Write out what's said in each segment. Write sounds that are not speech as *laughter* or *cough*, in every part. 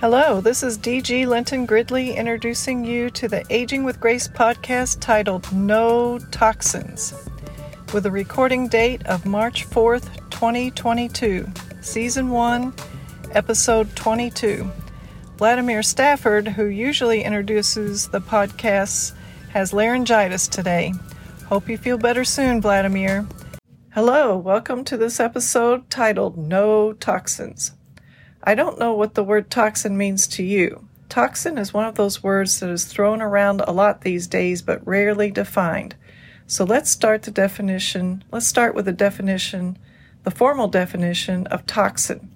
Hello, this is DG Linton Gridley introducing you to the Aging with Grace podcast titled No Toxins, with a recording date of March 4th, 2022, Season 1, Episode 22. Vladimir Stafford, who usually introduces the podcasts, has laryngitis today. Hope you feel better soon, Vladimir. Hello, welcome to this episode titled No Toxins. I don't know what the word toxin means to you. Toxin is one of those words that is thrown around a lot these days but rarely defined. So let's start the definition. Let's start with the definition, the formal definition of toxin.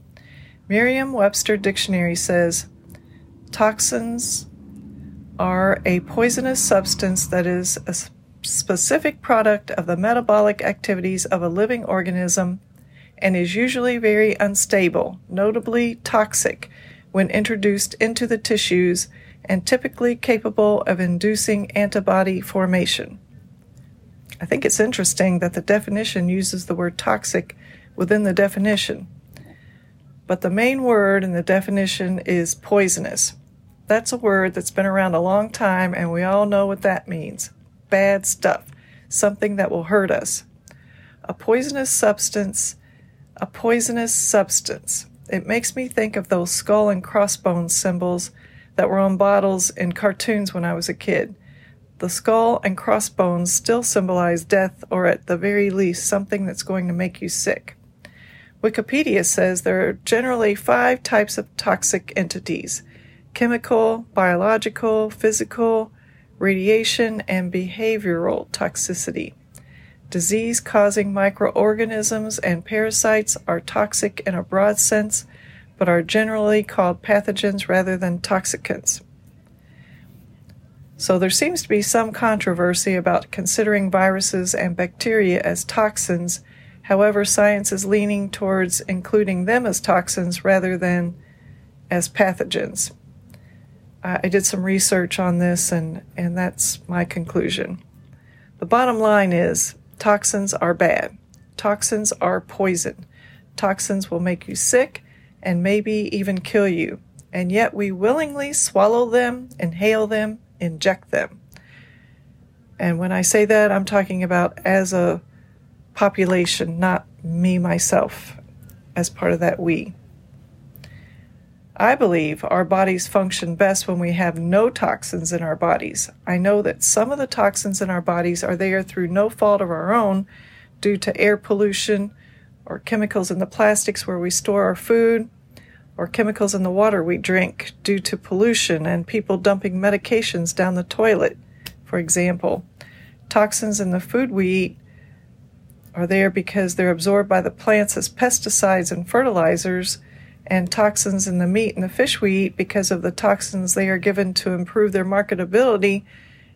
Merriam Webster Dictionary says toxins are a poisonous substance that is a specific product of the metabolic activities of a living organism and is usually very unstable, notably toxic, when introduced into the tissues and typically capable of inducing antibody formation. I think it's interesting that the definition uses the word toxic within the definition. But the main word in the definition is poisonous. That's a word that's been around a long time, and we all know what that means bad stuff, something that will hurt us. A poisonous substance a poisonous substance. It makes me think of those skull and crossbones symbols that were on bottles in cartoons when I was a kid. The skull and crossbones still symbolize death or, at the very least, something that's going to make you sick. Wikipedia says there are generally five types of toxic entities chemical, biological, physical, radiation, and behavioral toxicity. Disease causing microorganisms and parasites are toxic in a broad sense, but are generally called pathogens rather than toxicants. So there seems to be some controversy about considering viruses and bacteria as toxins. However, science is leaning towards including them as toxins rather than as pathogens. I did some research on this, and, and that's my conclusion. The bottom line is Toxins are bad. Toxins are poison. Toxins will make you sick and maybe even kill you. And yet we willingly swallow them, inhale them, inject them. And when I say that, I'm talking about as a population, not me myself, as part of that we. I believe our bodies function best when we have no toxins in our bodies. I know that some of the toxins in our bodies are there through no fault of our own due to air pollution or chemicals in the plastics where we store our food or chemicals in the water we drink due to pollution and people dumping medications down the toilet, for example. Toxins in the food we eat are there because they're absorbed by the plants as pesticides and fertilizers and toxins in the meat and the fish we eat because of the toxins they are given to improve their marketability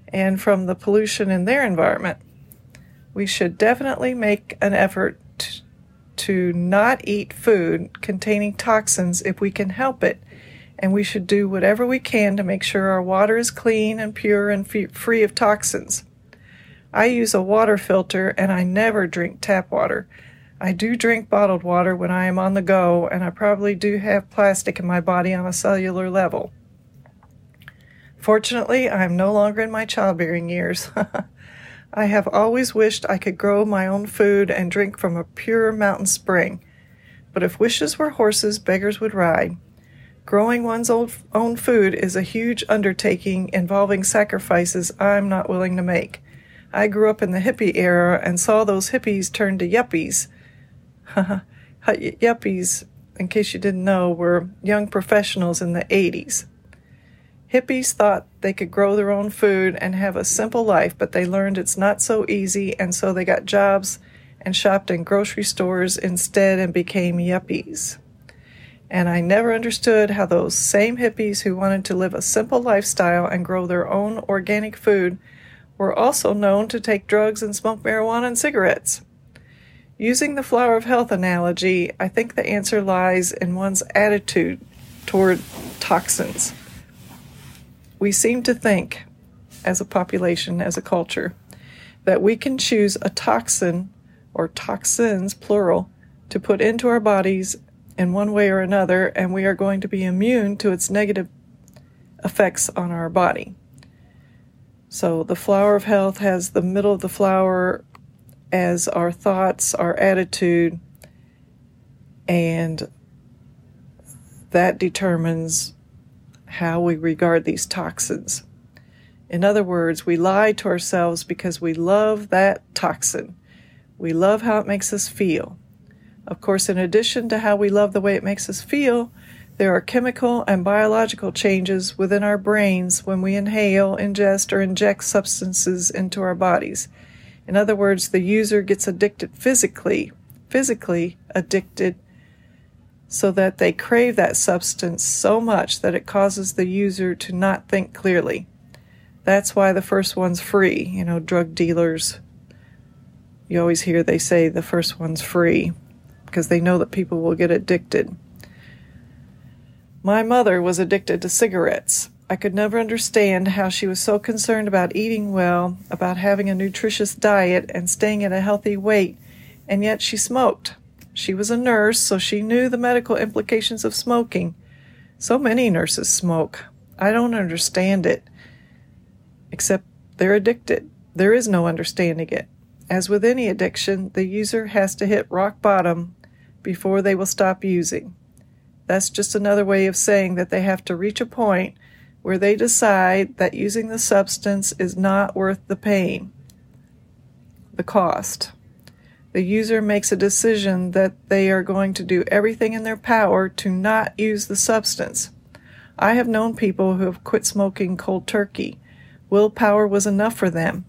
and from the pollution in their environment. We should definitely make an effort to, not eat food containing toxins if we can help it. And we should do whatever we can to make sure our water is clean and pure and free of toxins. I use a water filter and I never drink tap water. I do drink bottled water when I am on the go, and I probably do have plastic in my body on a cellular level. Fortunately, I am no longer in my childbearing years. *laughs* I have always wished I could grow my own food and drink from a pure mountain spring. But if wishes were horses, beggars would ride. Growing one's own food is a huge undertaking involving sacrifices I'm not willing to make. I grew up in the hippie era and saw those hippies turn to yuppies *laughs* Yuppies, in case you didn't know, were young professionals in the 80s. Hippies thought they could grow their own food and have a simple life, but they learned it's not so easy, and so they got jobs and shopped in grocery stores instead and became yuppies. And I never understood how those same hippies who wanted to live a simple lifestyle and grow their own organic food were also known to take drugs and smoke marijuana and cigarettes. Using the flower of health analogy, I think the answer lies in one's attitude toward toxins. We seem to think, as a population, as a culture, that we can choose a toxin or toxins, plural, to put into our bodies in one way or another, and we are going to be immune to its negative effects on our body. So, the flower of health has the middle of the flower as our thoughts, our attitude, and that determines how we regard these toxins. In other words, we lie to ourselves because we love that toxin. We love how it makes us feel. Of course, in addition to how we love the way it makes us feel, there are chemical and biological changes within our brains when we inhale, ingest, or inject substances into our bodies. In other words, the user gets addicted physically, physically addicted, so that they crave that substance so much that it causes the user to not think clearly. That's why the first one's free. You know, drug dealers, you always hear they say the first one's free because they know that people will get addicted. My mother was addicted to cigarettes. I could never understand how she was so concerned about eating well, about having a nutritious diet, and staying at a healthy weight, and yet she smoked. She was a nurse, so she knew the medical implications of smoking. So many nurses smoke. I don't understand it except they're addicted. There is no understanding it. As with any addiction, the user has to hit rock bottom before they will stop using. That's just another way of saying that they have to reach a point where they decide that using the substance is not worth the pain, the cost. The user makes a decision that they are going to do everything in their power to not use the substance. I have known people who have quit smoking cold turkey Willpower was enough for them.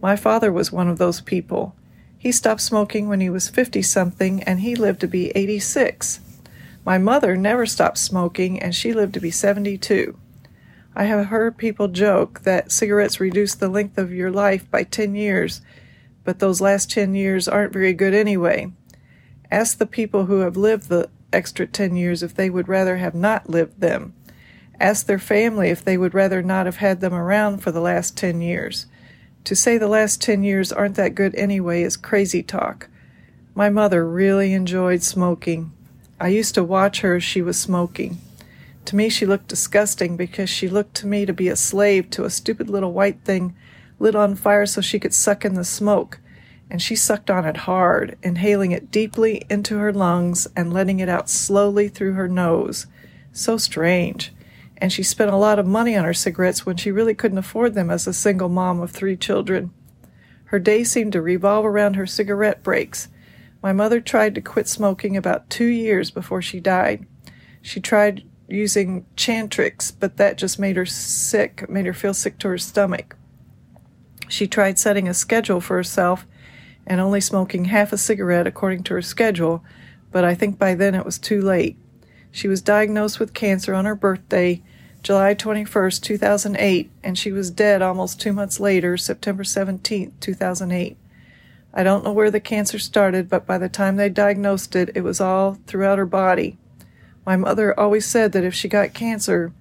My father was one of those people. He stopped smoking when he was 50 something and he lived to be 86. My mother never stopped smoking and she lived to be 72. I have heard people joke that cigarettes reduce the length of your life by 10 years, but those last 10 years aren't very good anyway. Ask the people who have lived the extra 10 years if they would rather have not lived them. Ask their family if they would rather not have had them around for the last 10 years. To say the last 10 years aren't that good anyway is crazy talk. My mother really enjoyed smoking. I used to watch her as she was smoking. To me, she looked disgusting because she looked to me to be a slave to a stupid little white thing lit on fire so she could suck in the smoke. And she sucked on it hard, inhaling it deeply into her lungs and letting it out slowly through her nose. So strange and she spent a lot of money on her cigarettes when she really couldn't afford them as a single mom of three children. Her day seemed to revolve around her cigarette breaks. My mother tried to quit smoking about two years before she died. She tried using Chantix, but that just made her sick, made her feel sick to her stomach. She tried setting a schedule for herself and only smoking half a cigarette according to her schedule, but I think by then it was too late. She was diagnosed with cancer on her birthday, July 21st, 2008, and she was dead almost two months later, September 17th, 2008. I don't know where the cancer started, but by the time they diagnosed it, it was all throughout her body. My mother always said that if she got cancer,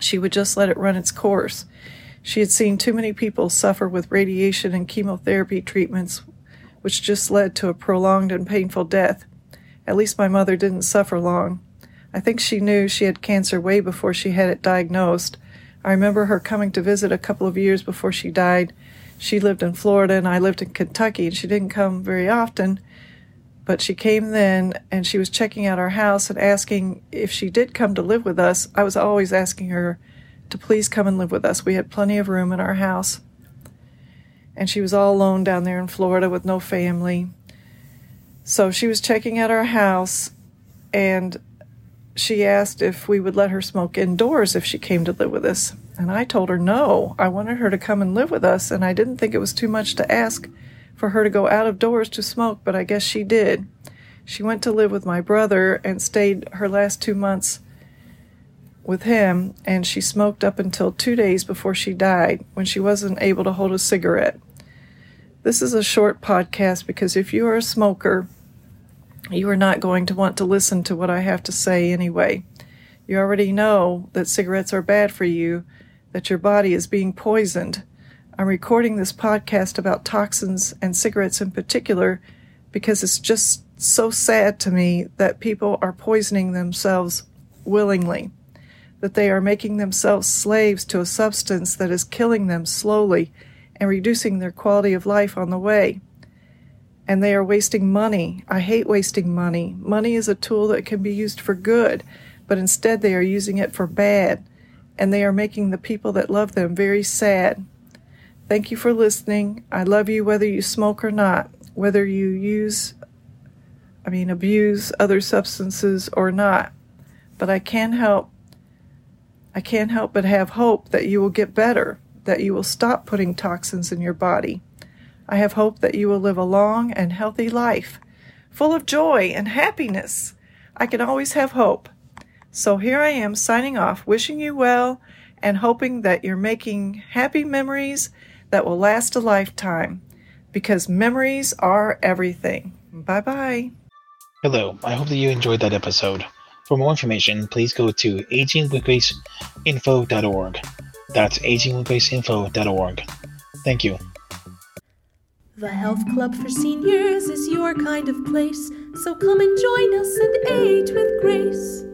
she would just let it run its course. She had seen too many people suffer with radiation and chemotherapy treatments, which just led to a prolonged and painful death. At least my mother didn't suffer long. I think she knew she had cancer way before she had it diagnosed. I remember her coming to visit a couple of years before she died. She lived in Florida and I lived in Kentucky, and she didn't come very often. But she came then and she was checking out our house and asking if she did come to live with us. I was always asking her to please come and live with us. We had plenty of room in our house. And she was all alone down there in Florida with no family. So she was checking out our house and she asked if we would let her smoke indoors if she came to live with us. And I told her no. I wanted her to come and live with us, and I didn't think it was too much to ask for her to go out of doors to smoke, but I guess she did. She went to live with my brother and stayed her last two months with him, and she smoked up until two days before she died when she wasn't able to hold a cigarette. This is a short podcast because if you are a smoker, you are not going to want to listen to what I have to say anyway. You already know that cigarettes are bad for you, that your body is being poisoned. I'm recording this podcast about toxins and cigarettes in particular because it's just so sad to me that people are poisoning themselves willingly, that they are making themselves slaves to a substance that is killing them slowly and reducing their quality of life on the way. And they are wasting money. I hate wasting money. Money is a tool that can be used for good, but instead they are using it for bad, and they are making the people that love them very sad. Thank you for listening. I love you whether you smoke or not, whether you use I mean, abuse other substances or not. But I can't help, I can't help but have hope that you will get better, that you will stop putting toxins in your body. I have hope that you will live a long and healthy life, full of joy and happiness. I can always have hope. So here I am signing off, wishing you well and hoping that you're making happy memories that will last a lifetime because memories are everything. Bye bye. Hello, I hope that you enjoyed that episode. For more information, please go to agingwithgraceinfo.org. That's agingwithgraceinfo.org. Thank you. The Health Club for Seniors is your kind of place, so come and join us and age with grace.